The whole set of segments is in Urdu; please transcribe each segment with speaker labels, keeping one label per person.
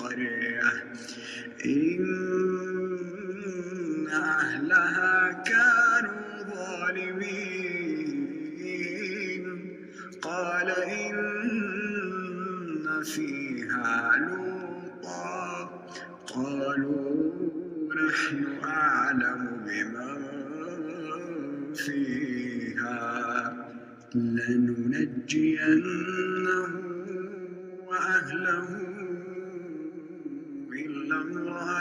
Speaker 1: القرية إن أهلها كانوا ظالمين. قال إن فيها لوطا. قالوا نحن أعلم بمن فيها. لننجينه وأهله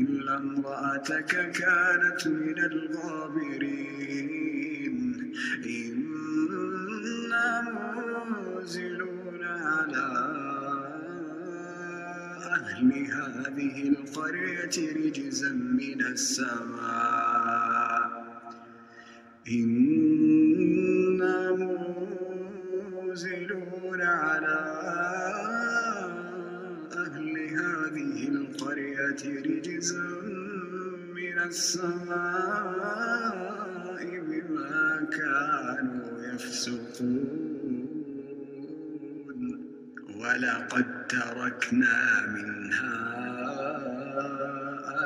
Speaker 1: إلا امرأتك كانت من الغابرين. إنا منزلون على أهل هذه القرية رجزا من السماء. إنا السماء بما كانوا يفسقون. ولقد تركنا منها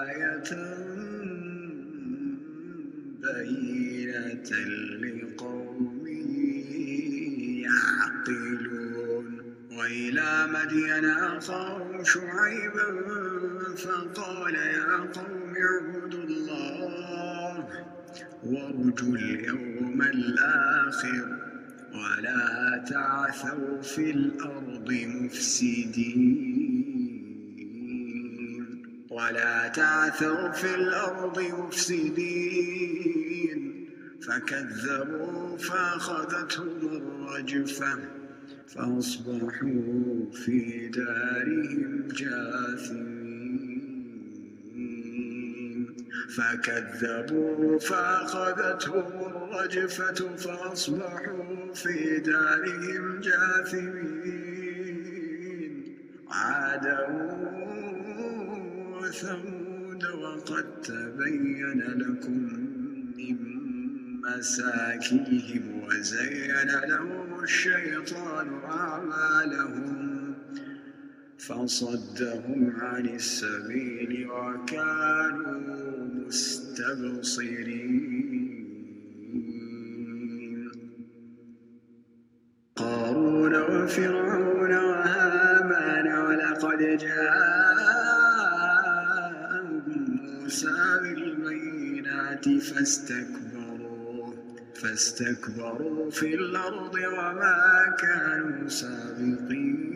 Speaker 1: آية بينة لقوم يعقلون. وإلى مدين أخاهم شعيبا فقال يا قوم اعبدوا الله وارجوا اليوم الآخر ولا تعثوا في الأرض مفسدين. ولا تعثوا في الأرض مفسدين. فكذبوا فأخذتهم الرجفة فأصبحوا في دارهم جاثمين. فكذبوا فأخذتهم الرجفة فأصبحوا في دارهم جاثمين. عادا وثمود وقد تبين لكم من مساكنهم وزين لهم الشيطان أعمالهم. فصدهم عن السبيل وكانوا مستبصرين قارون وفرعون وهامان ولقد جاءهم موسى بالبينات فاستكبروا فاستكبروا في الأرض وما كانوا سابقين.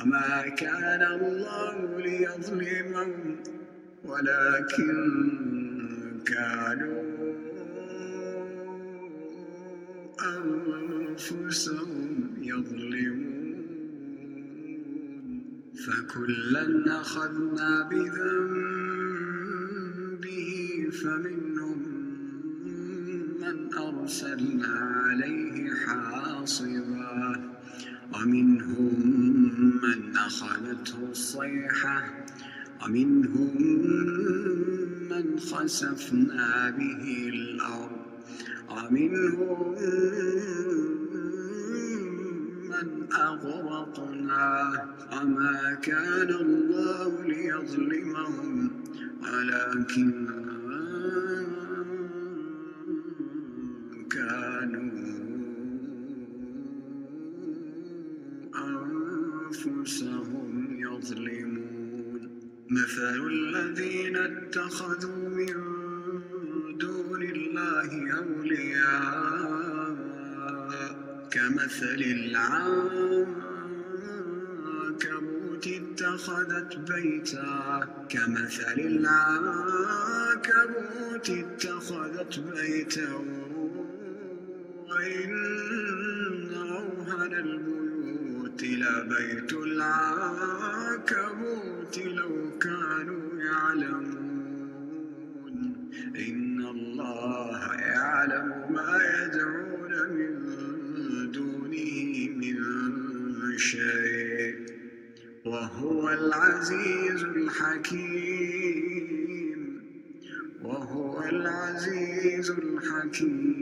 Speaker 1: وما كان الله ليظلمهم ولكن كانوا أنفسهم يظلمون. فكلا أخذنا بذنبه فمنهم من أرسلنا عليه حاصبا. ومنهم من أخذته الصيحة ومنهم من خسفنا به الأرض ومنهم من أغرقنا وما كان الله ليظلمهم ولكن أنفسهم يظلمون. مثل الذين اتخذوا من دون الله أولياء كمثل العنكبوت اتخذت بيتا كمثل العنكبوت اتخذت بيتا وإن لبيت العنكبوت لو كانوا يعلمون. إن الله يعلم ما يدعون من دونه من شيء. وهو العزيز الحكيم. وهو العزيز الحكيم.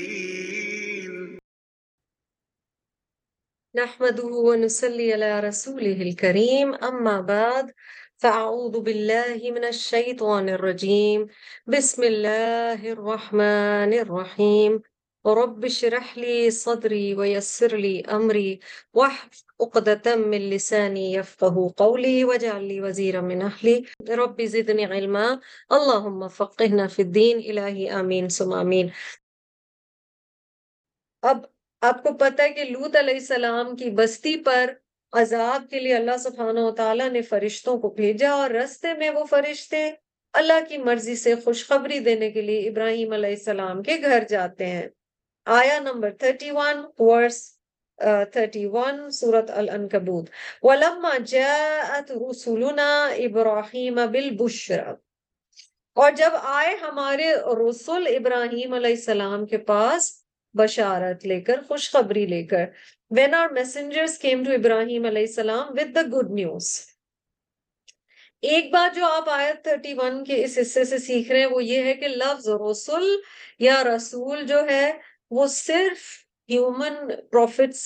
Speaker 2: نحمده ونصلي على رسوله الكريم أما بعد فأعوذ بالله من الشيطان الرجيم. بسم الله الرحمن الرحيم. رب اشرح لي صدري ويسر لي أمري واحلل عقدة من لساني يفقه قولي واجعل لي وزيرا من أهلي. رب زدني علما. اللهم فقهنا في الدين إلهي آمين ثم آمين. اب آپ کو پتہ ہے کہ لوت علیہ السلام کی بستی پر عذاب کے لیے اللہ سبحانہ و تعالیٰ نے فرشتوں کو بھیجا اور رستے میں وہ فرشتے اللہ کی مرضی سے خوشخبری دینے کے لیے ابراہیم علیہ السلام کے گھر جاتے ہیں۔ آیا نمبر 31 ورس 31 سورت الانکبوت۔ وَلَمَّا جَاءَتْ رُسُلُنَا إِبْرَاهِيمَ بِالْبُشْرَ اور جب آئے ہمارے رسول ابراہیم علیہ السلام کے پاس بشارت لے کر، خوشخبری لے کر۔ When our messengers came to ابراہیم علیہ السلام with the good news. ایک بات جو آپ آیت 31 کے اس حصے سے سیکھ رہے ہیں، وہ یہ ہے کہ لفظ رسول یا رسول جو ہے، وہ صرف ہیومن پروفٹس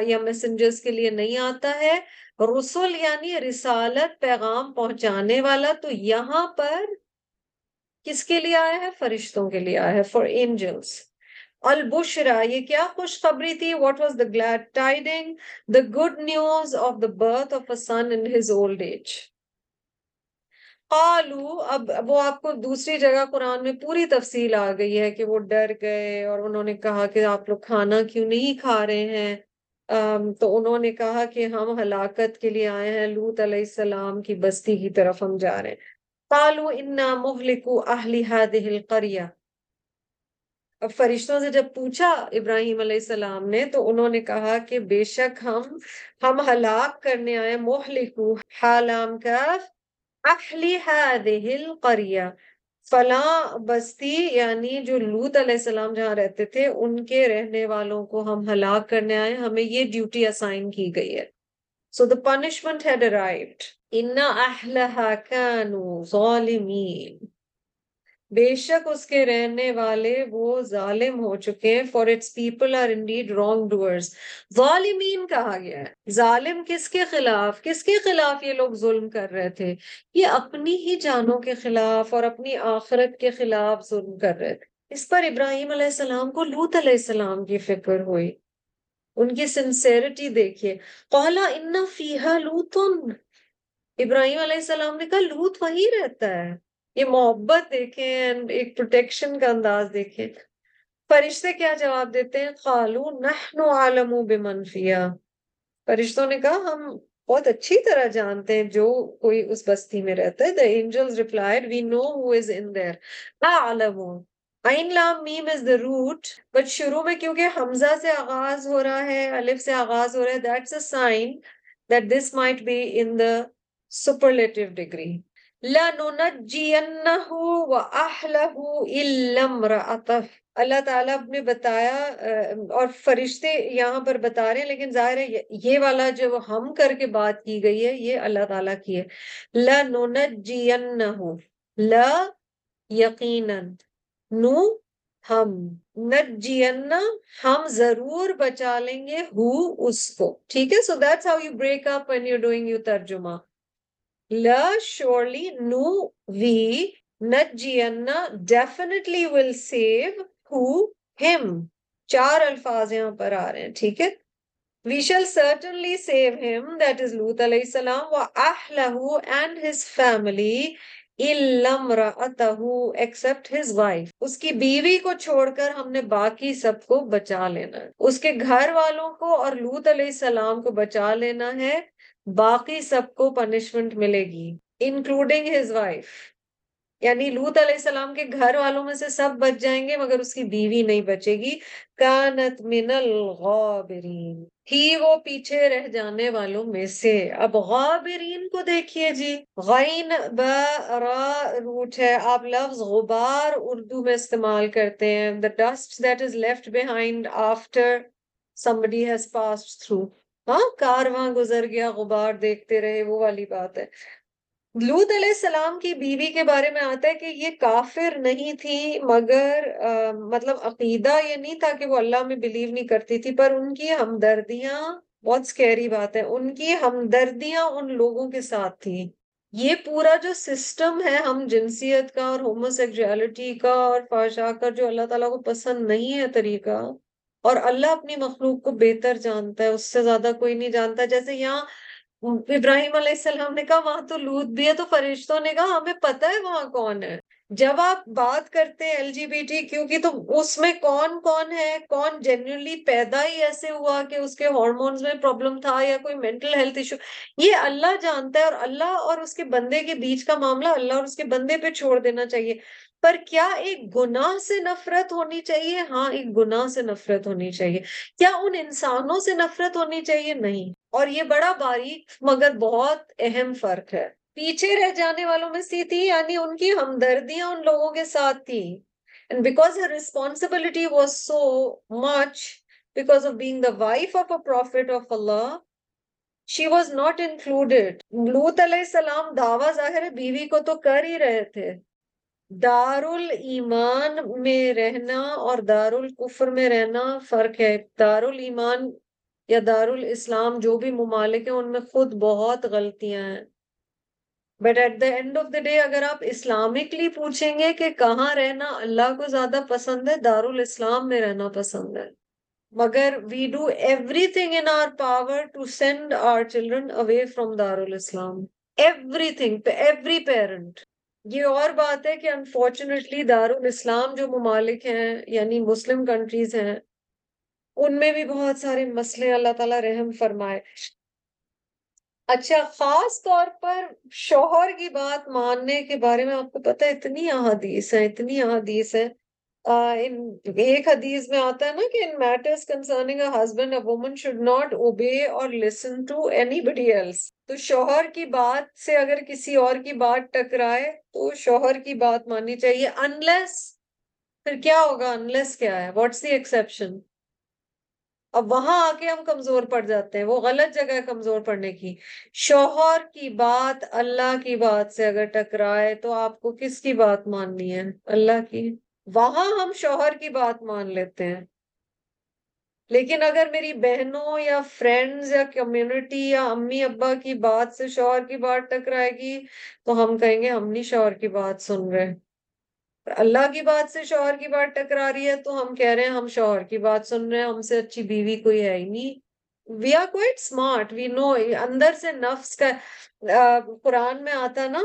Speaker 2: یا میسنجرز کے لیے نہیں آتا ہے۔ رسول یعنی رسالت، پیغام پہنچانے والا تو یہاں پر کس کے لیے آیا ہے؟ فرشتوں کے لیے آیا ہے فار اینجلس البشرا یہ کیا خوشخبری تھی what was the glad tidings the good news of the birth of a son in his old age قالو، اب وہ آپ کو دوسری جگہ قرآن میں پوری تفصیل آ گئی ہے کہ وہ ڈر گئے اور انہوں نے کہا کہ آپ لوگ کھانا کیوں نہیں کھا رہے ہیں؟ تو انہوں نے کہا کہ ہم ہلاکت کے لیے آئے ہیں لوت علیہ السلام کی بستی کی طرف ہم جا رہے ہیں۔ قالو، انا مہلکو اہلی هذه القریہ فرشتوں سے جب پوچھا ابراہیم علیہ السلام نے، تو انہوں نے کہا کہ بے شک ہم ہم ہلاک کرنے آئے، مہلکو حالام کف هذه فلاں بستی یعنی جو لوت علیہ السلام جہاں رہتے تھے، ان کے رہنے والوں کو ہم ہلاک کرنے آئے، ہمیں یہ ڈیوٹی اسائن کی گئی ہے۔ So the punishment had arrived in اہلها ظالمین بے شک اس کے رہنے والے وہ ظالم ہو چکے ہیں for its people are indeed wrong doers ظالمین کہا گیا ہے۔ ظالم کس کے خلاف؟ کس کے خلاف یہ لوگ ظلم کر رہے تھے؟ یہ اپنی ہی جانوں کے خلاف اور اپنی آخرت کے خلاف ظلم کر رہے تھے۔ اس پر ابراہیم علیہ السلام کو لوت علیہ السلام کی فکر ہوئی۔ ان کی سنسیرٹی دیکھیے۔ قالا ان فیہا لوتن ابراہیم علیہ السلام نے کہا لوت وہی رہتا ہے۔ یہ محبت دیکھیں ایک پروٹیکشن کا انداز دیکھیں۔ فرشتے کیا جواب دیتے ہیں؟ قالو نحن عالم بمن فرشتوں نے کہا، ہم بہت اچھی طرح جانتے ہیں جو کوئی اس بستی میں رہتا ہے۔ The angels replied we know who is in there اعلم عین لام میم از the root but شروع میں کیونکہ حمزہ سے آغاز ہو رہا ہے، الف سے آغاز ہو رہا ہے، that's a sign that this might be in the superlative degree لَنُنَجِّيَنَّهُ وَأَحْلَهُ إِلَّا امْرَأَتَهُ اللہ تعالیٰ نے بتایا اور فرشتے یہاں پر بتا رہے ہیں، لیکن ظاہر ہے، یہ والا جو ہم کر کے بات کی گئی ہے، یہ اللہ تعالیٰ کی ہے۔ لَنُنَجِّيَنَّهُ لا یقیناً نو، ہم نجینا ہم ضرور بچا لیں گے ہو اس کو۔ ٹھیک ہے؟ So that's how you break up when you doing you ترجمہ۔ Surely nu we Najianna definitely will save who him. چار الفاظ یہاں پر آ رہے ہیں ٹھیک ہے وی شیل سرٹنلی سیو ہم دیٹ از لوت علیہ السلام و اہلہ and his family except his wife اس کی بیوی کو چھوڑ کر ہم نے باقی سب کو بچا لینا ہے اس کے گھر والوں کو اور لوت علیہ السلام کو بچا لینا ہے باقی سب کو پنشمنٹ ملے گی انکلوڈنگ ہز وائف یعنی لوت علیہ السلام کے گھر والوں میں سے سب بچ جائیں گے، مگر اس کی بیوی نہیں بچے گی. کانت من الغابرین. ہی وہ پیچھے رہ جانے والوں میں سے. اب غابرین کو دیکھیے جی. غین را روٹ ہے. آپ لفظ غبار اردو میں استعمال کرتے ہیں. The dust that is left behind after somebody has passed through. ہاں کارواں گزر گیا، غبار دیکھتے رہے، وہ والی بات ہے۔ لوت علیہ السلام کی بیوی کے بارے میں آتا ہے کہ یہ کافر نہیں تھی، مگر مطلب عقیدہ یہ نہیں تھا کہ وہ اللہ میں بلیو نہیں کرتی تھی، پر ان کی ہمدردیاں بہت سکیری بات ہے۔ ان کی ہمدردیاں ان لوگوں کے ساتھ تھی یہ پورا جو سسٹم ہے ہم جنسیت کا اور ہومو سیکچولیٹی کا اور فاشا کا، جو اللہ تعالیٰ کو پسند نہیں ہے طریقہ اور اللہ اپنی مخلوق کو بہتر جانتا ہے، اس سے زیادہ کوئی نہیں جانتا۔ جیسے یہاں ابراہیم علیہ السلام نے کہا، وہاں تو لوت بھی ہے تو فرشتوں نے کہا، ہمیں پتہ ہے وہاں کون ہے۔ جب آپ بات کرتے ہیں ایل جی بی ٹی کیونکہ تو اس میں کون کون ہے، کون جینولی پیدا ہی ایسے ہوا کہ اس کے ہارمونز میں پرابلم تھا یا کوئی مینٹل ہیلتھ ایشو یہ اللہ جانتا ہے اور اللہ اور اس کے بندے کے بیچ کا معاملہ اللہ اور اس کے بندے پہ چھوڑ دینا چاہیے۔ پر کیا ایک گناہ سے نفرت ہونی چاہیے؟ ہاں ایک گناہ سے نفرت ہونی چاہیے۔ کیا ان انسانوں سے نفرت ہونی چاہیے؟ نہیں۔ اور یہ بڑا باریک مگر بہت اہم فرق ہے۔ پیچھے رہ جانے والوں میں سی تھی یعنی ان کی ہمدردیاں ان لوگوں کے ساتھ تھی۔ And because her responsibility was so much because of being the wife of a prophet of Allah she was not included لوت علیہ السلام دعویٰ ظاہر بیوی کو تو کر ہی رہے تھے۔ دار ایمان میں رہنا اور دار الکفر میں رہنا فرق ہے۔ دار ایمان یا دار الاسلام جو بھی ممالک ہیں، ان میں خود بہت غلطیاں ہیں۔ But at the end of the day اگر آپ اسلامکلی پوچھیں گے کہ کہاں رہنا اللہ کو زیادہ پسند ہے دار الاسلام میں رہنا پسند ہے۔ مگر we do everything in our power to send our children away from دار الاسلام ایوری تھنگ ایوری پیرنٹ یہ اور بات ہے کہ انفارچونیٹلی دارالاسلام جو ممالک ہیں یعنی مسلم کنٹریز ہیں، ان میں بھی بہت سارے مسئلے اللہ تعالیٰ رحم فرمائے۔ اچھا خاص طور پر شوہر کی بات ماننے کے بارے میں آپ کو پتا اتنی احادیث ہیں، اتنی احادیث ہیں۔ ایک حدیث میں آتا ہے نا کہ in matters concerning a husband a woman should not obey or listen to anybody else تو شوہر کی بات سے اگر کسی اور کی بات ٹکرائے تو شوہر کی بات ماننی چاہیے انلیس پھر کیا ہوگا؟ انلیس کیا ہے؟ واٹس دی ایکسپشن اب وہاں آ کے ہم کمزور پڑ جاتے ہیں، وہ غلط جگہ ہے کمزور پڑنے کی۔ شوہر کی بات، اللہ کی بات سے اگر ٹکرائے تو آپ کو کس کی بات ماننی ہے؟ اللہ کی۔ وہاں ہم شوہر کی بات مان لیتے ہیں۔ لیکن اگر میری بہنوں یا فرینڈز یا کمیونٹی یا امی ابا کی بات سے شوہر کی بات ٹکرائے گی، تو ہم کہیں گے ہم نہیں شوہر کی بات سن رہے۔ اللہ کی بات سے شوہر کی بات ٹکرا رہی ہے تو ہم کہہ رہے ہیں ہم شوہر کی بات سن رہے ہیں، ہم سے اچھی بیوی کوئی ہے ہی نہیں۔ We are quite smart we know اندر سے نفس کا قرآن میں آتا نا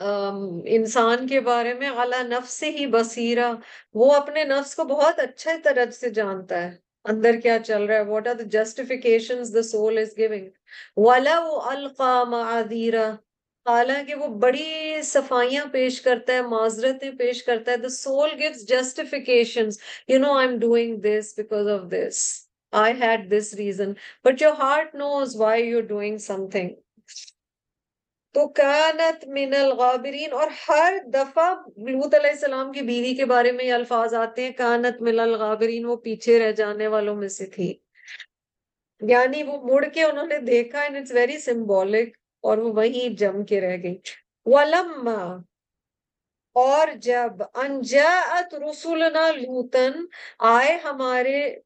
Speaker 2: انسان کے بارے میں اعلیٰ نفس سے ہی بصیرہ، وہ اپنے نفس کو بہت اچھے طرح سے جانتا ہے۔ اندر کیا چل رہا ہے؟ What are the justification the soul is giving وَلَوْ أَلْقَى مَعَذِيرًا حالانکہ وہ بڑی صفائیاں پیش کرتا ہے، معذرتیں پیش کرتا ہے۔ The soul gives justifications. You know I'm doing this because of this. I had this reason. But your heart knows why you're doing something. تو کانت من الغابرین اور ہر دفعہ لوت علیہ السلام کی بیوی کے بارے میں یہ الفاظ آتے ہیں، کانت من الغابرین، وہ پیچھے رہ جانے والوں میں سے تھی۔ یعنی وہ مڑ کے انہوں نے دیکھا، and it's very symbolic اور وہ وہیں جم کے رہ گئی۔ ولما، اور جب انجاءت رسولنا لوتن آئے ہمارے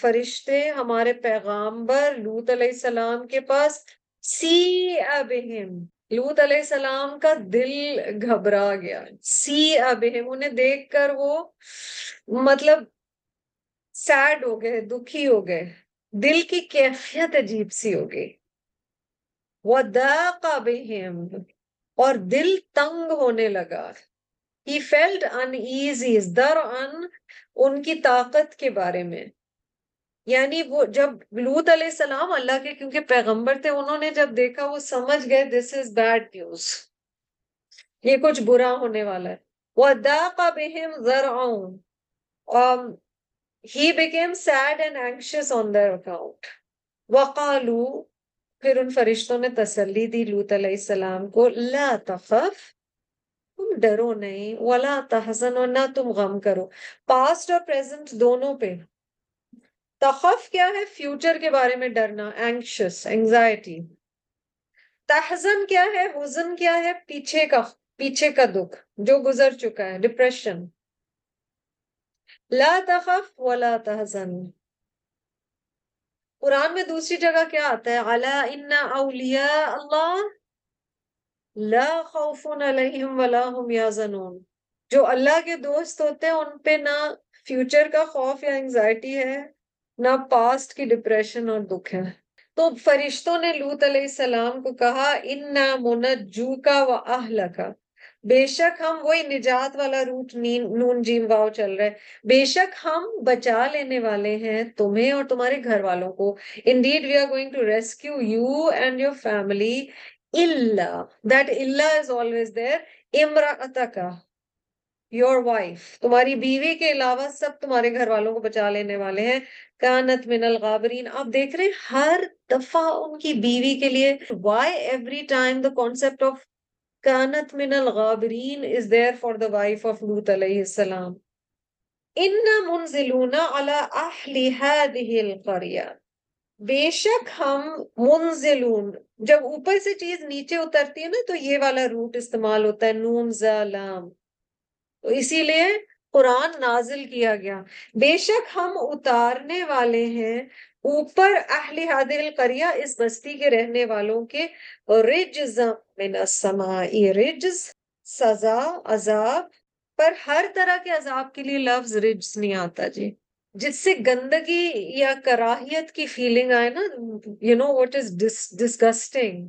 Speaker 2: فرشتے، ہمارے پیغامبر لوت علیہ السلام کے پاس۔ سی ابہم لوت علیہ السلام کا دل گھبرا گیا۔ سی ابہم، انہیں دیکھ کر وہ مطلب سیڈ ہو گئے، دکھی ہو گئے۔ دل کی کیفیت عجیب سی ہو گئی۔ وَدَاقَ بِهِمْ، اور دل تنگ ہونے لگا۔ He felt uneasy در ان ان کی طاقت کے بارے میں۔ یعنی وہ جب لوت علیہ السلام اللہ کے کیونکہ پیغمبر تھے انہوں نے جب دیکھا وہ سمجھ گئے دس از بیڈ نیوز یہ کچھ برا ہونے والا ہے۔ وَدَاقَ بِهِمْ ذَرْعُونَ um, he became sad and anxious on their account. وَقَالُوا پھر ان فرشتوں نے تسلی دی لوت علیہ السلام کو لا تخف تم ڈرو نہیں ولا تحزن اور نہ تم غم کرو۔ پاسٹ اور پریزنٹ دونوں پہ۔ تخف کیا ہے فیوچر کے بارے میں ڈرنا اینکشس انگزائٹی تحزن کیا ہے، حزن کیا ہے، پیچھے کا پیچھے کا دکھ، جو گزر چکا ہے ڈپریشن لا تخف ولا تحزن. قرآن میں دوسری جگہ کیا آتا ہے؟ الا ان اولیاء اللہ لا خوف علیہم ولا هم یحزنون جو اللہ کے دوست ہوتے ہیں، ان پہ نہ فیوچر کا خوف یا انگزائٹی ہے نہ پاسٹ کی ڈپریشن اور دکھ ہے۔ تو فرشتوں نے لوت علیہ السلام کو کہا ان نہ منجو کا و اہل کا بے شک ہم وہی نجات والا روٹ نون جیم واؤ چل رہا ہے بے شک ہم بچا لینے والے ہیں تمہیں اور تمہارے گھر والوں کو۔ Indeed we are going to rescue you and your family Allah that Allah is always there امرا کا یور وائف تمہاری بیوی کے علاوہ سب تمہارے گھر والوں کو بچا لینے والے ہیں۔ کانت من الغابرین آپ دیکھ رہے ہیں ہر دفعہ ان کی بیوی کے لیے۔ Why every time the concept of کانت من الغابرین is there for the wife of لوت علیہ السلام؟ ان منزلون علی اہل هذه القریہ بے شک ہم منزلون، جب اوپر سے چیز نیچے اترتی ہے نا، تو یہ والا روٹ استعمال ہوتا ہے، نون زالام اسی لیے قرآن نازل کیا گیا۔ بے شک ہم اتارنے والے ہیں اوپر اہل حادر القریہ اس بستی کے رہنے والوں کے۔ رجز من السماء، رجز، سزا، عذاب۔ پر ہر طرح کے عذاب کے لیے لفظ رجز نہیں آتا جی۔ جس سے گندگی یا کراہیت کی فیلنگ آئے نا you know what is disgusting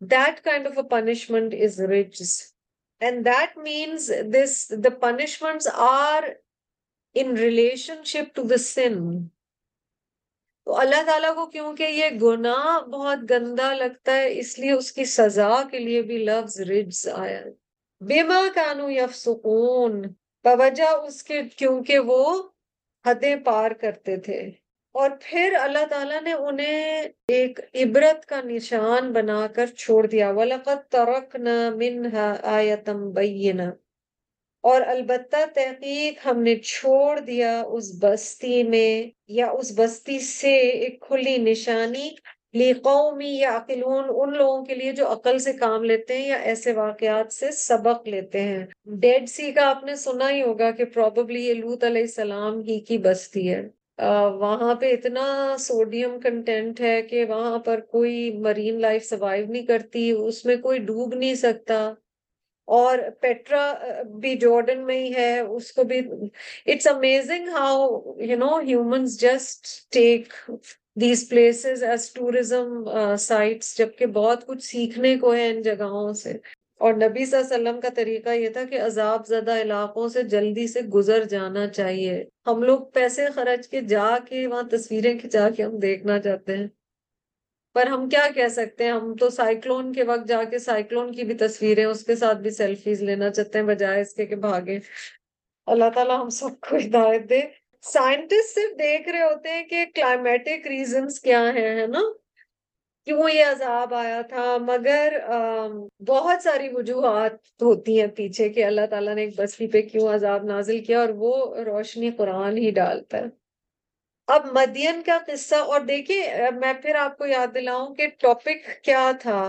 Speaker 2: that kind of a punishment is رجز۔ And that means this the punishments are in relationship to the sin. تو اللہ تعالیٰ کو کیونکہ یہ گناہ بہت گندا لگتا ہے اس لیے اس کی سزا کے لیے بھی لفظ رجز آیا بیما کانو یفسقون بوجہ اس کے کیونکہ وہ حدیں پار کرتے تھے اور پھر اللہ تعالیٰ نے انہیں ایک عبرت کا نشان بنا کر چھوڑ دیا۔ وَلَقَدْ تَرَكْنَا مِنْهَا آیَتًا بَيِّنَا اور البتہ تحقیق ہم نے چھوڑ دیا اس بستی میں یا اس بستی سے ایک کھلی نشانی لی قومی یا عقلون ان لوگوں کے لیے جو عقل سے کام لیتے ہیں یا ایسے واقعات سے سبق لیتے ہیں۔ ڈیڈ سی کا آپ نے سنا ہی ہوگا کہ پروببلی یہ لوت علیہ السلام ہی کی بستی ہے۔ وہاں پہ اتنا سوڈیم کنٹینٹ ہے کہ وہاں پر کوئی مرین لائف سروائیو نہیں کرتی، اس میں کوئی ڈوب نہیں سکتا۔ اور پیٹرا بھی جارڈن میں ہی ہے، اس کو بھی it's amazing how you know humans just take these places as tourism sites جبکہ بہت کچھ سیکھنے کو ہے ان جگہوں سے۔ اور نبی صلی اللہ علیہ وسلم کا طریقہ یہ تھا کہ عذاب زدہ علاقوں سے جلدی سے گزر جانا چاہیے۔ ہم لوگ پیسے خرچ کے جا کے وہاں تصویریں کھچا کے ہم دیکھنا چاہتے ہیں۔ پر ہم کیا کہہ سکتے ہیں؟ ہم تو سائیکلون کے وقت جا کے سائیکلون کی بھی تصویریں، اس کے ساتھ بھی سیلفیز لینا چاہتے ہیں بجائے اس کے کہ بھاگے۔ اللہ تعالیٰ ہم سب کو ہدایت دے۔ سائنٹسٹ صرف دیکھ رہے ہوتے ہیں کہ کلائمیٹک ریزنز کیا ہیں، ہے نا؟ کیوں یہ عذاب آیا تھا؟ مگر بہت ساری وجوہات ہوتی ہیں پیچھے کہ اللہ تعالیٰ نے ایک بستی پہ کیوں عذاب نازل کیا اور وہ روشنی قرآن ہی ڈالتا ہے۔ اب مدین کا قصہ، اور دیکھیں میں پھر آپ کو یاد دلاؤں کہ ٹاپک کیا تھا؟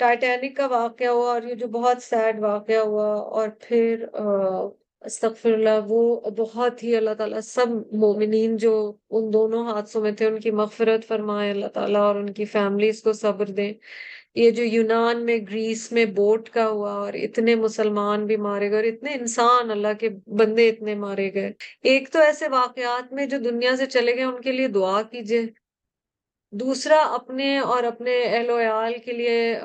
Speaker 2: ٹائٹینک کا واقعہ ہوا اور یہ جو بہت سیڈ واقعہ ہوا اور پھر استغفر اللہ، وہ بہت ہی اللہ تعالیٰ سب مومنین جو ان دونوں حادثوں میں تھے، ان کی مغفرت فرمائے اللہ تعالیٰ اور ان کی فیملیز کو صبر دیں۔ یہ جو یونان میں، گریس میں بوٹ کا ہوا اور اتنے مسلمان بھی مارے گئے اور اتنے انسان اللہ کے بندے اتنے مارے گئے۔ ایک تو ایسے واقعات میں جو دنیا سے چلے گئے، ان کے لیے دعا کیجیے۔ دوسرا، اپنے اور اپنے اہل ویال کے لیے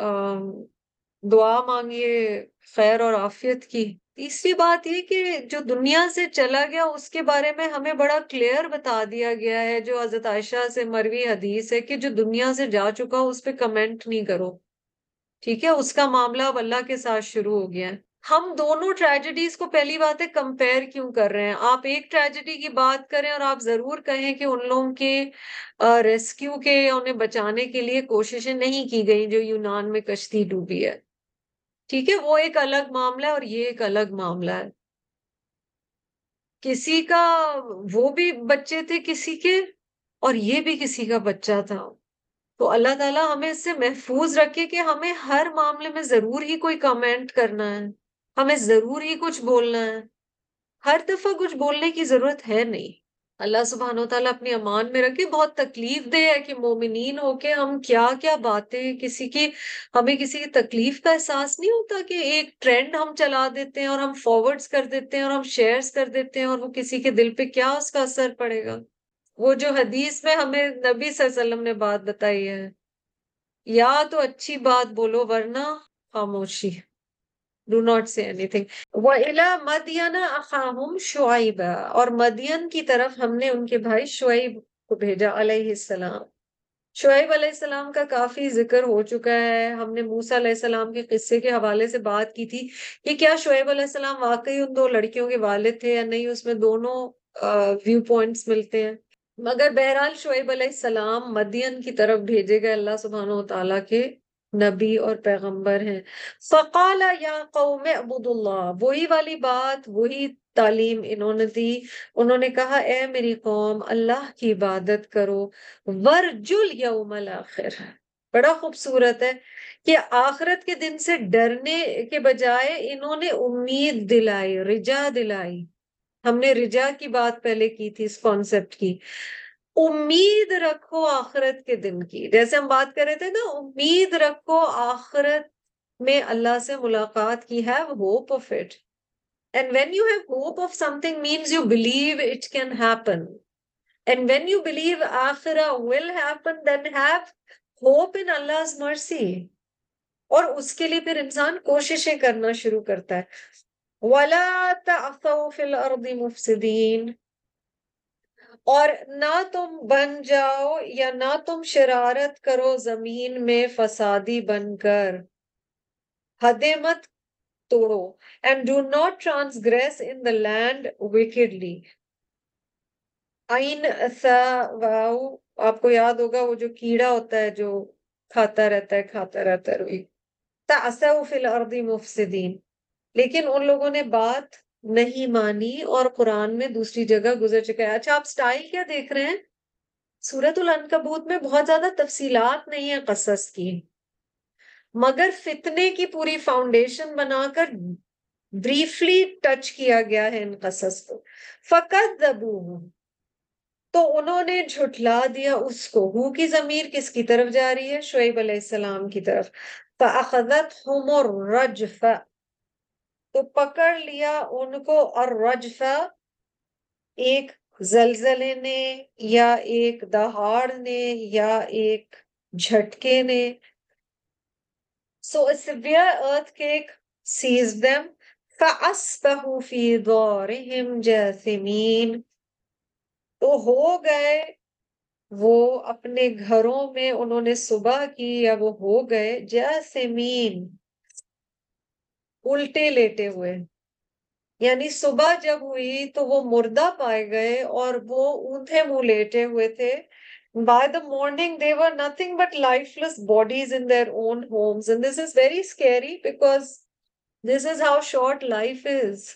Speaker 2: دعا مانگیے، خیر اور عافیت کی۔ تیسری بات یہ کہ جو دنیا سے چلا گیا اس کے بارے میں ہمیں بڑا کلیئر بتا دیا گیا ہے جو حضرت عائشہ سے مروی حدیث ہے کہ جو دنیا سے جا چکا اس پہ کمنٹ نہیں کرو۔ ٹھیک ہے؟ اس کا معاملہ اب اللہ کے ساتھ شروع ہو گیا ہے۔ ہم دونوں ٹریجڈیز کو پہلی بات ہے کمپیئر کیوں کر رہے ہیں؟ آپ ایک ٹریجڈی کی بات کریں اور آپ ضرور کہیں کہ ان لوگوں کے ریسکیو کے انہیں بچانے کے لیے کوششیں نہیں کی گئی جو یونان میں کشتی ڈوبی ہے۔ ٹھیک ہے، وہ ایک الگ معاملہ ہے اور یہ ایک الگ معاملہ ہے۔ کسی کا، وہ بھی بچے تھے کسی کے اور یہ بھی کسی کا بچہ تھا۔ تو اللہ تعالیٰ ہمیں اس سے محفوظ رکھے کہ ہمیں ہر معاملے میں ضرور ہی کوئی کمنٹ کرنا ہے۔ ہمیں ضرور ہی کچھ بولنا ہے۔ ہر دفعہ کچھ بولنے کی ضرورت ہے نہیں۔ اللہ سبحانہ و تعالیٰ اپنی امان میں رکھے، بہت تکلیف دہ ہے کہ مومنین ہو کے ہم کیا کیا باتیں، کسی کی، ہمیں کسی کی تکلیف کا احساس نہیں ہوتا کہ ایک ٹرینڈ ہم چلا دیتے ہیں اور ہم فارورڈز کر دیتے ہیں اور ہم شیئرز کر دیتے ہیں اور وہ کسی کے دل پہ کیا اس کا اثر پڑے گا؟ وہ جو حدیث میں ہمیں نبی صلی اللہ علیہ وسلم نے بات بتائی ہے، یا تو اچھی بات بولو ورنہ خاموشی۔ Do not see anything مدین اخاہم شعیب اور مدین کی طرف ہم نے ان کے بھائی شعیب کو بھیجا، علیہ السلام۔ شعیب علیہ السلام کا کافی ذکر ہو چکا ہے۔ ہم نے موسا علیہ السلام کے قصے کے حوالے سے بات کی تھی کہ کیا شعیب علیہ السلام واقعی ان دو لڑکیوں کے والد تھے یا نہیں، اس میں دونوں ویو پوائنٹس ملتے ہیں۔ مگر بہرحال شعیب علیہ السلام مدین کی طرف بھیجے گئے اللہ سبحانہ و تعالیٰ کے نبی اور پیغمبر ہیں۔ فقال یا قوم عبد اللہ، وہی والی بات، وہی تعلیم انہوں نے دی۔ انہوں نے کہا، اے میری قوم، اللہ کی عبادت کرو۔ ورجل یوم الاخر۔ بڑا خوبصورت ہے کہ آخرت کے دن سے ڈرنے کے بجائے انہوں نے امید دلائی، رجا دلائی۔ ہم نے رجا کی بات پہلے کی تھی اس کانسیپٹ کی۔ امید رکھو آخرت کے دن کی۔ جیسے ہم بات کر رہے تھے نا، امید رکھو آخرت میں اللہ سے ملاقات کی have hope of it and when you have hope of something means you believe it can happen and when you believe آخرا will happen then have hope in Allah mercy اور اس کے لیے پھر انسان کوششیں کرنا شروع کرتا ہے۔ وَلَا تَعْثَوْ فِي الْأَرْضِ مُفْسِدِينَ اور نہ تم بن جاؤ یا نہ تم شرارت کرو زمین میں فسادی بن کر۔ حدیں مت توڑو and do not transgress in the land wickedly N واؤ، آپ کو یاد ہوگا وہ جو کیڑا ہوتا ہے جو کھاتا رہتا ہے، کھاتا رہتا ہے۔ روئی تاسو فی الارض مفسدین۔ لیکن ان لوگوں نے بات نہیں مانی اور قرآن میں دوسری جگہ گزر چکا ہے۔ اچھا آپ سٹائل کیا دیکھ رہے ہیں؟ سورت العنکبوت میں بہت زیادہ تفصیلات نہیں ہیں قصص کی، مگر فتنے کی پوری فاؤنڈیشن بنا کر بریفلی ٹچ کیا گیا ہے ان قصص کو۔ فقط دبو تو انہوں نے جھٹلا دیا اس کو۔ ہو کی ضمیر کس کی طرف جا رہی ہے؟ شعیب علیہ السلام کی طرف۔ فَأَخَذَتْهُمُ الرَّجْفَ تو پکڑ لیا ان کو اور رجفہ ایک زلزلے نے یا ایک دہاڑ نے یا ایک جھٹکے نے۔ سو a severe earthquake seized them فَأَصْبَحُوا فِي دَارِهِمْ جَاثِمِينَ۔ تو ہو گئے وہ اپنے گھروں میں انہوں نے صبح کی یا وہ ہو گئے جاسمین الٹے لیٹے ہوئے یعنی صبح جب ہوئی تو وہ مردہ پائے گئے اور وہ اونھے منہ لیٹے ہوئے تھے by the morning they were nothing but lifeless bodies in their own homes. And this is very scary because this is how short life is.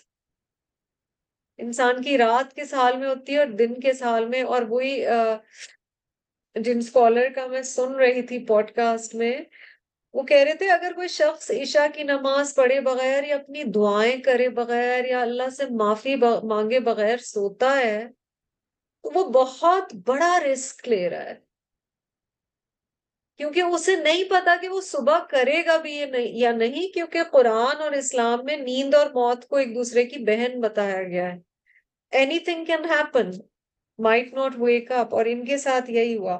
Speaker 2: انسان کی رات کس حال میں ہوتی ہے اور دن کس حال میں اور وہی جن اسکالر کا میں سن رہی تھی پوڈ کاسٹ میں وہ کہہ رہے تھے، اگر کوئی شخص عشاء کی نماز پڑھے بغیر یا اپنی دعائیں کرے بغیر یا اللہ سے معافی مانگے بغیر سوتا ہے، تو وہ بہت بڑا رسک لے رہا ہے۔ کیونکہ اسے نہیں پتا کہ وہ صبح کرے گا بھی یا نہیں کیونکہ قرآن اور اسلام میں نیند اور موت کو ایک دوسرے کی بہن بتایا گیا ہے۔ Anything can happen might not wake up اور ان کے ساتھ یہی ہوا۔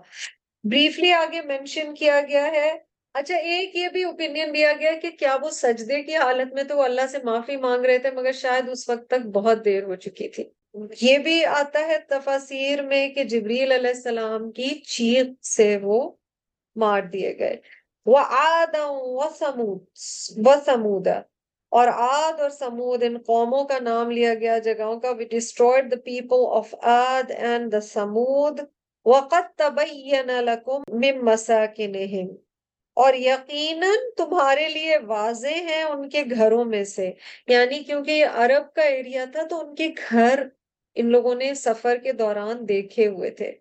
Speaker 2: بریفلی آگے مینشن کیا گیا ہے۔ اچھا ایک یہ بھی اوپینین دیا گیا کہ کیا وہ سجدے کی حالت میں تو اللہ سے معافی مانگ رہے تھے، مگر شاید اس وقت تک بہت دیر ہو چکی تھی۔ یہ بھی آتا ہے تفاسیر میں کہ جبریل علیہ السلام کی چیخ سے وہ مار دیے گئے۔ وہ سمود۔ اور آد اور سمود ان قوموں کا نام لیا گیا، جگہوں کا۔ We destroyed the people of آد and the سمود۔ وَقَدْ تَبَيَّنَ لَكُمْ مِن مَسَاكِنِهِمْ۔ اور یقیناً تمہارے لیے واضح ہیں ان کے گھروں میں سے۔ یعنی کیونکہ یہ عرب کا ایریا تھا تو ان کے گھر ان لوگوں نے سفر کے دوران دیکھے ہوئے تھے۔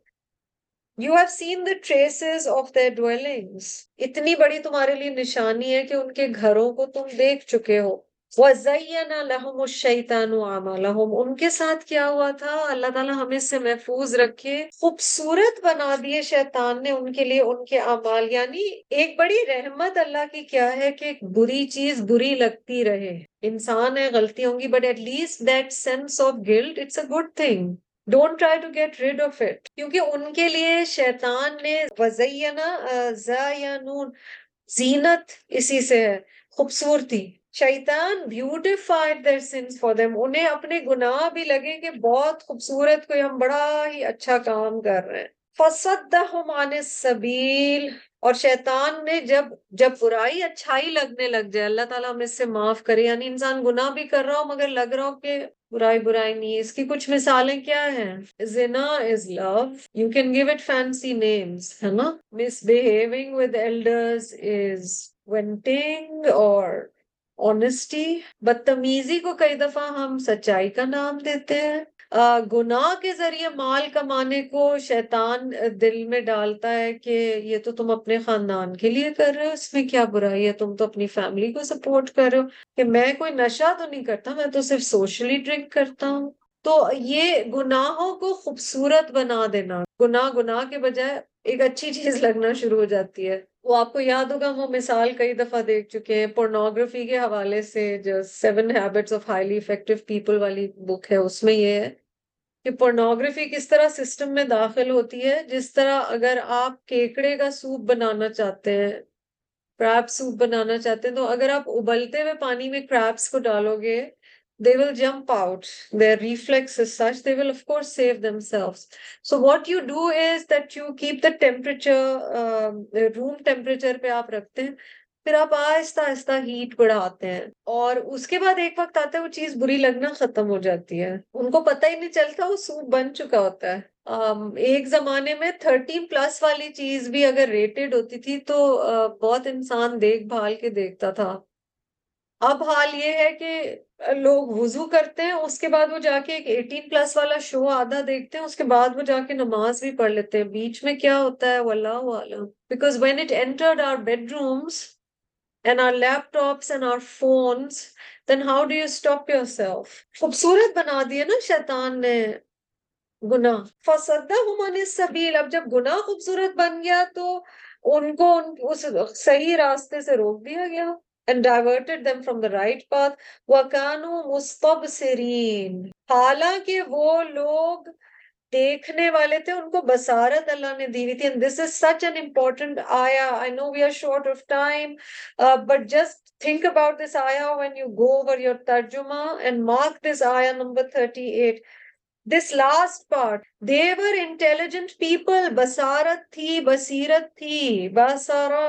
Speaker 2: You have seen the traces of the dwellings اتنی بڑی تمہارے لیے نشانی ہے کہ ان کے گھروں کو تم دیکھ چکے ہو۔ لَهُمُ الشَّيْطَانُ عَمَلَهُمْ ان کے ساتھ کیا ہوا تھا؟ اللہ تعالیٰ ہمیں اس سے محفوظ رکھے۔ خوبصورت بنا دیے شیطان نے ان کے لیے ان کے اعمال۔ یعنی ایک بڑی رحمت اللہ کی کیا ہے کہ ایک بری چیز بری لگتی رہے۔ انسان ہے، غلطی ہوں گی but at least that sense of guilt it's a good thing don't try to get rid of it کیونکہ ان کے لیے شیطان نے وزینہ زینون زینت اسی سے ہے، خوبصورتی۔ شیطان beautified their sins for them. انہیں اپنے گناہ بھی لگے کہ بہت خوبصورت کوئی ہم بڑا ہی اچھا کام کر رہے ہیں۔ فَصَدَّهُمْ عَنِ السَّبِيلِ اور شیطان نے جب جب برائی اچھائی لگنے لگ جائے، اللہ تعالیٰ ہمیں اس سے معاف کرے۔ یعنی انسان گناہ بھی کر رہا ہو، مگر لگ رہا ہو کہ برائی برائی نہیں اس کی کچھ مثالیں کیا ہیں؟ زنا is love you can give it fancy names ہے نا؟ Misbehaving with elders is venting اور آنےسٹی بدتمیزی کو کئی دفعہ ہم سچائی کا نام دیتے ہیں۔ گناہ کے ذریعے مال کمانے کو شیطان دل میں ڈالتا ہے کہ یہ تو تم اپنے خاندان کے لیے کر رہے ہو، اس میں کیا برائی ہے؟ تم تو اپنی فیملی کو سپورٹ کر رہے ہو۔ کہ میں کوئی نشہ تو نہیں کرتا، میں تو صرف سوشلی ڈرنک کرتا ہوں۔ تو یہ گناہوں کو خوبصورت بنا دینا، گناہ گناہ کے بجائے ایک اچھی چیز لگنا شروع ہو جاتی ہے۔ وہ آپ کو یاد ہوگا وہ مثال کئی دفعہ دیکھ چکے ہیں، پورنوگرافی کے حوالے سے جو seven habits of highly effective people والی بک ہے، اس میں یہ ہے کہ پورنوگرافی کس طرح سسٹم میں داخل ہوتی ہے۔ جس طرح اگر آپ کیکڑے کا سوپ بنانا چاہتے ہیں کریب سوپ بنانا چاہتے ہیں، تو اگر آپ ابلتے ہوئے پانی میں کریبس کو ڈالو گے they will jump out. Their reflex is such, they will of course save themselves. So what you do is that you keep the temperature, uh, room temperature پہ آپ رکھتے ہیں پھر آپ آہستہ آہستہ ہیٹ بڑھاتے ہیں اور اس کے بعد ایک وقت آتا ہے وہ چیز بری لگنا ختم ہو جاتی ہے ان کو پتہ ہی نہیں چلتا وہ سوپ بن چکا ہوتا ہے um, ایک زمانے میں تھرٹی پلس والی چیز بھی اگر ریٹڈ ہوتی تھی تو uh, بہت انسان دیکھ بھال کے دیکھتا تھا اب حال یہ ہے کہ لوگ وضو کرتے ہیں، اس کے بعد وہ جا کے ایک ایٹین پلس والا شو آدھا دیکھتے ہیں، اس کے بعد وہ جا کے نماز بھی پڑھ لیتے ہیں۔ بیچ میں کیا ہوتا ہے؟ واللہ عالم because when it entered our bedrooms and our laptops and our phones then how do you stop yourself خوبصورت بنا دیا نا شیطان نے گناہ۔ فسدہ من سبیل اب جب گناہ خوبصورت بن گیا تو ان کو ان اس صحیح راستے سے روک دیا گیا۔ And diverted them from the right path وَكَانُوا مُسْتَبْصِرِينَ حالانکہ وہ لوگ دیکھنے والے تھے ان کو بصارت اللہ نے دی ہوئی تھی and this is such an important ayah I know we are short of time uh, but just think about this ayah when you go over your tarjuma and mark this ayah number 38 this last part they were intelligent people basarat thi basirat thi basara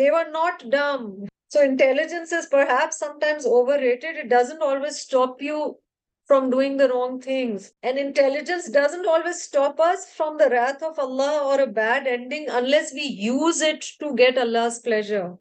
Speaker 2: they were not dumb So intelligence is perhaps sometimes overrated. It doesn't always stop you from doing the wrong things. And intelligence doesn't always stop us from the wrath of Allah or a bad ending unless we use it to get Allah's pleasure.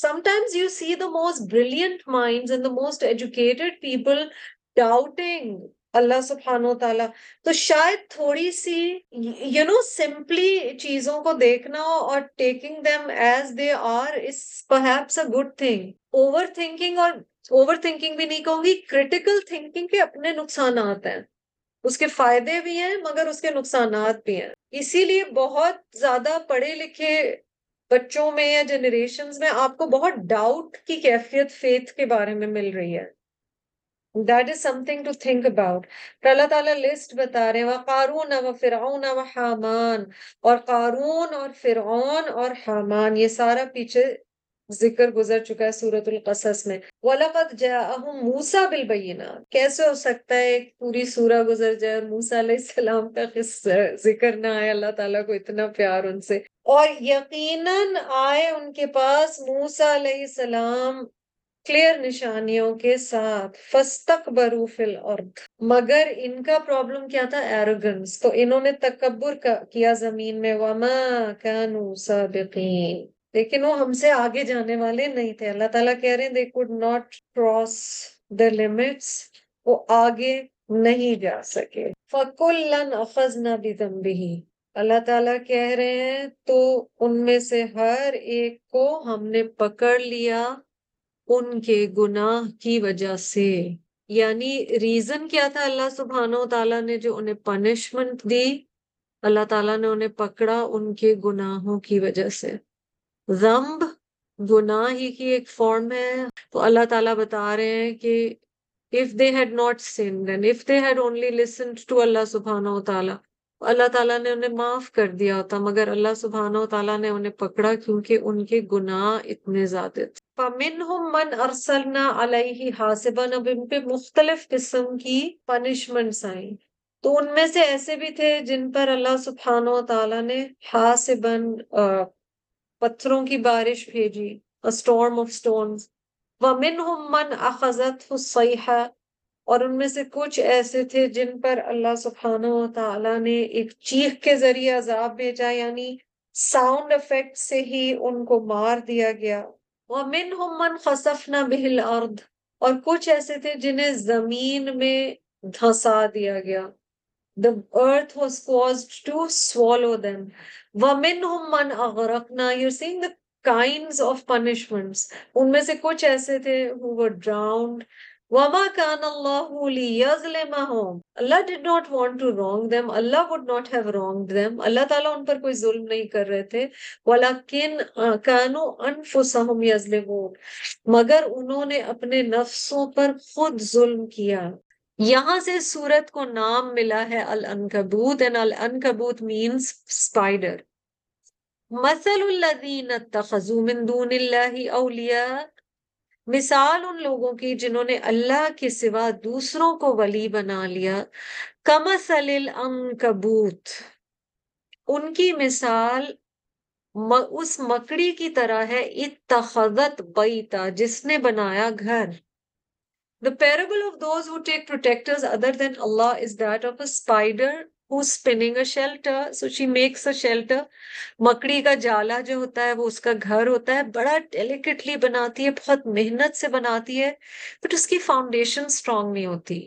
Speaker 2: sometimes you see the most brilliant minds and the most educated people doubting اللہ سبحانہ و تعالیٰ۔ تو شاید تھوڑی سی یو نو سمپلی چیزوں کو دیکھنا اور taking them as they are is perhaps a good thing overthinking اور اوور تھنکنگ بھی نہیں کہوں گی کریٹیکل تھنکنگ کے اپنے نقصانات ہیں۔ اس کے فائدے بھی ہیں، مگر اس کے نقصانات بھی ہیں۔ اسی لیے بہت زیادہ پڑھے لکھے بچوں میں یا جنریشنز میں آپ کو بہت ڈاؤٹ کی کیفیت فیتھ کے بارے میں مل رہی ہے۔ That is something to think about پھر اللہ تعالیٰ لسٹ بتا رہے ہیں وہ قارون و فرعون و حامان اور قارون اور فرعون اور حامان یہ سارا پیچھے ذکر گزر چکا ہے سورت القصص میں وَلَقَدْ جَاءَهُمْ مُوسَى بِالْبَيِّنَاتِ کیسے ہو سکتا ہے ایک پوری سورہ گزر جائے اور موسیٰ علیہ السلام کا قصہ ذکر نہ آئے اللہ تعالیٰ کو اتنا پیار ان سے اور یقیناً آئے ان کے پاس موسیٰ علیہ السلام کلیئر نشانیوں کے ساتھ فستق بروف الارض مگر ان کا پرابلم کیا تھا ایروگنس تو انہوں نے تکبر کیا زمین میں وما کانو سابقین لیکن وہ ہم سے آگے جانے والے نہیں تھے اللہ تعالیٰ کہہ رہے ہیں they could not cross the limits. وہ آگے نہیں جا سکے فکل فَكُلًّا أَخَذْنَا بِذَنْبِهِ اللہ تعالیٰ کہہ رہے ہیں تو ان میں سے ہر ایک کو ہم نے پکڑ لیا ان کے گناہ کی وجہ سے۔ یعنی ریزن کیا تھا اللہ سبحانہ و تعالیٰ نے جو انہیں پنشمنٹ دی؟ اللہ تعالیٰ نے انہیں پکڑا ان کے گناہوں کی وجہ سے۔ زمب گناہ ہی کی ایک فارم ہے۔ تو اللہ تعالیٰ بتا رہے ہیں کہ if they had not sinned and if they had only listened to اللہ سبحانہ و تعالیٰ۔ اللہ تعالیٰ نے انہیں معاف کر دیا ہوتا، مگر اللہ سبحانہ و تعالیٰ نے انہیں پکڑا کیونکہ ان کے گناہ اتنے زیادہ تھے۔ فَمِنْهُمْ مَنْ أَرْسَلْنَا عَلَيْهِ حَاسِبًا، اب ان پہ مختلف قسم کی پنشمنٹس آئیں۔ تو ان میں سے ایسے بھی تھے جن پر اللہ سبحانہ و تعالیٰ نے حاسبن پتھروں کی بارش بھیجی، a storm of stones وَمِنْهُمْ مَنْ أَخَذَتْهُ الصَّيْحَةِ اور ان میں سے کچھ ایسے تھے جن پر اللہ سبحانہ و تعالیٰ نے ایک چیخ کے ذریعے عذاب بھیجا یعنی ساؤنڈ افیکٹ سے ہی ان کو مار دیا گیا۔ وَمِنْهُمْ مَنْ خَسَفْنَا بِهِ الْأَرْضِ۔ اور کچھ ایسے تھے جنہیں زمین میں دھسا دیا گیا۔ The earth was caused to swallow them وَمِنْهُمْ مَنْ أَغْرَقْنَا۔ You're seeing the kinds of punishments ان میں سے کچھ ایسے تھے who were drowned وَمَا كَانَ اللَّهُ لِيَظْلِمَهُمْ۔ Allah did not want to wrong them. Allah would not have wronged them. اللہ تعالیٰ ان پر کوئی ظلم نہیں کر رہے تھے۔ وَلَكِنْ كَانُوا أَنفُسَهُمْ يَظْلِمُونَ۔ مگر انہوں نے اپنے نفسوں پر خود ظلم کیا۔ یہاں سے سورت کو نام ملا ہے الانکبوت and الانکبوت means spider مثل الذین اتخذوا من دون اللہ اولیاء۔ مثال ان لوگوں کی جنہوں نے اللہ کے سوا دوسروں کو ولی بنا لیا۔ کمسل العنکبوت ان کی مثال اس مکڑی کی طرح ہے۔ اتخذت بیتا، جس نے بنایا گھر۔ The parable of those who take protectors other than Allah is that of a spider spinning a shelter so she makes a shelter مکڑی کا جالا جو ہوتا ہے وہ اس کا گھر ہوتا ہے بڑا ڈیلیکیٹلی بناتی ہے بہت محنت سے بناتی ہے بٹ اس کی فاؤنڈیشن اسٹرانگ نہیں ہوتی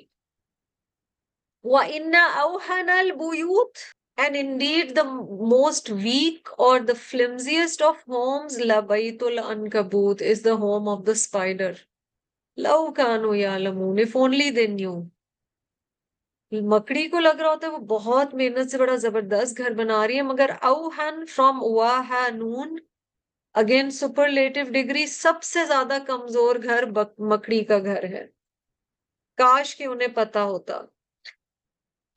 Speaker 2: most weak or the flimsiest of homes لبیت العنکبوت is the home of the spider لو کانو یا لمون اف اونلی دے نیو مکڑی کو لگ رہا ہوتا ہے، وہ بہت محنت سے بڑا زبردست گھر بنا رہی ہے، مگر اوہن فرام واہنون اگین سپرلیٹو ڈگری سب سے زیادہ کمزور گھر مکڑی کا گھر ہے۔ کاش کہ انہیں پتا ہوتا۔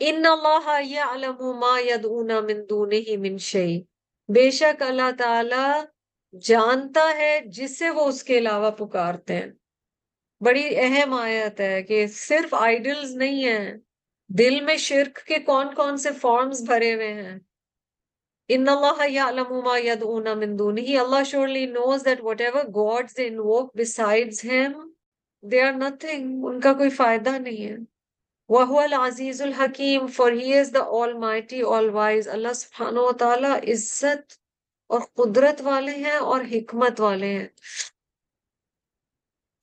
Speaker 2: ان اللہ یعلم ما یدعون من دونہ من شیء۔ بے شک اللہ تعالی جانتا ہے جسے وہ اس کے علاوہ پکارتے ہیں۔ بڑی اہم آیت ہے کہ صرف آئیڈلز نہیں ہیں۔ دل میں شرک کے کون کون سے فارمز بھرے ہوئے ہیں؟ ان اللہ یعلم ما یدعون من دونہ اللہ surely knows that whatever gods they invoke besides him they are nothing. ان کا کوئی فائدہ نہیں ہے وَهُوَ الْعَزِيزُ الْحَكِيمُ. For he is the almighty all wise اللہ سبحانہ وتعالی عزت اور قدرت والے ہیں اور حکمت والے ہیں۔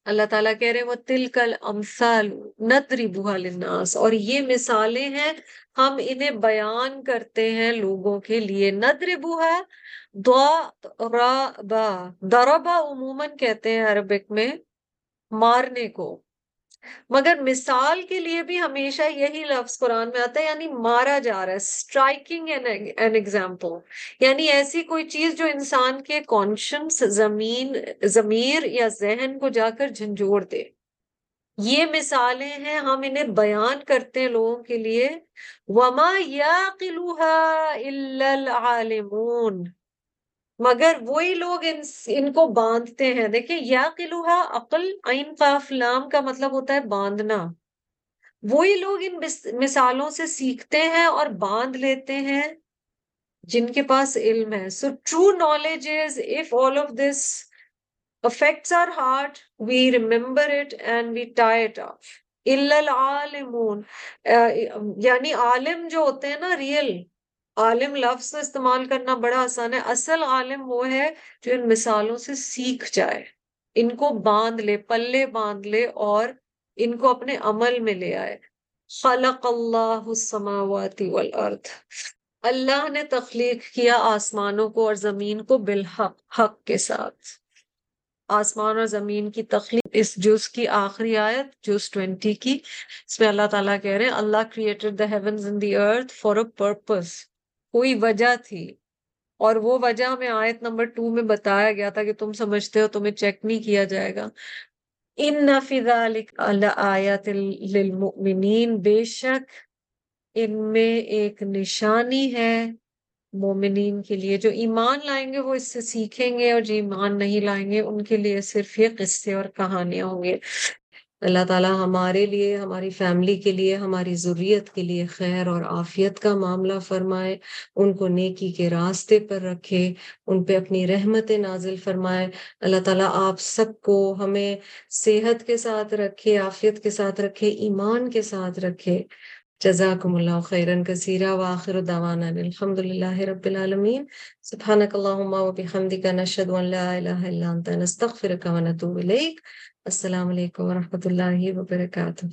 Speaker 2: اللہ تعالیٰ کہہ رہے وہ تل کل امسال ندری للناس. اور یہ مثالیں ہیں، ہم انہیں بیان کرتے ہیں لوگوں کے لیے۔ ندر بوہا دربا عموماً کہتے ہیں عربک میں مارنے کو۔ مگر مثال کے لیے بھی ہمیشہ یہی لفظ قرآن میں آتا ہے یعنی مارا جا رہا ہے اسٹرائکنگ این ایگزامپل یعنی ایسی کوئی چیز جو انسان کے کانشنس زمین، ضمیر یا ذہن کو جا کر جھنجھوڑ دے۔ یہ مثالیں ہیں، ہم انہیں بیان کرتے ہیں لوگوں کے لیے۔ وما یا العالمون۔ مگر وہی لوگ ان, ان کو باندھتے ہیں۔ دیکھیں یا قلوہا عقل عین قاف لام کا مطلب ہوتا ہے باندھنا۔ وہی لوگ ان مثالوں سے سیکھتے ہیں اور باندھ لیتے ہیں جن کے پاس علم ہے۔ So true knowledge is if all of this affects our heart we remember it and we tie it of العالمون یعنی عالم جو ہوتے ہیں نا ریئل عالم لفظ استعمال کرنا بڑا آسان ہے۔ اصل عالم وہ ہے جو ان مثالوں سے سیکھ جائے۔ ان کو باندھ لے، پلے باندھ لے اور ان کو اپنے عمل میں لے آئے۔ خلق اللہ السماوات والارض۔ اللہ نے تخلیق کیا آسمانوں کو اور زمین کو بالحق، حق کے ساتھ۔ آسمان اور زمین کی تخلیق اس جز کی آخری آیت، جز ٹوینٹی کی۔ اس میں اللہ تعالیٰ کہہ رہے ہیں، اللہ created the heavens and the earth for a purpose کوئی وجہ تھی۔ اور وہ وجہ ہمیں آیت نمبر ٹو میں بتایا گیا تھا کہ تم سمجھتے ہو، تمہیں چیک نہیں کیا جائے گا۔ ان للمؤمنین۔ بے شک ان میں ایک نشانی ہے مومنین کے لیے۔ جو ایمان لائیں گے وہ اس سے سیکھیں گے اور جو ایمان نہیں لائیں گے ان کے لیے صرف یہ قصے اور کہانیاں ہوں گے اللہ تعالیٰ ہمارے لیے، ہماری فیملی کے لیے، ہماری ضروریت کے لیے خیر اور عافیت کا معاملہ فرمائے، ان کو نیکی کے راستے پر رکھے، ان پہ اپنی رحمت نازل فرمائے۔ اللہ تعالیٰ آپ سب کو ہمیں صحت کے ساتھ رکھے، عافیت کے ساتھ رکھے، ایمان کے ساتھ رکھے۔ جزاکم اللہ خیرن کثیرہ وآخر دعوانا الحمد للہ رب العالمین۔ سبحانک اللہم و بحمدک، نشہد ان لا الہ الا انت، نستغفرک و نتوب الیک۔ السلام علیکم ورحمۃ اللہ وبرکاتہ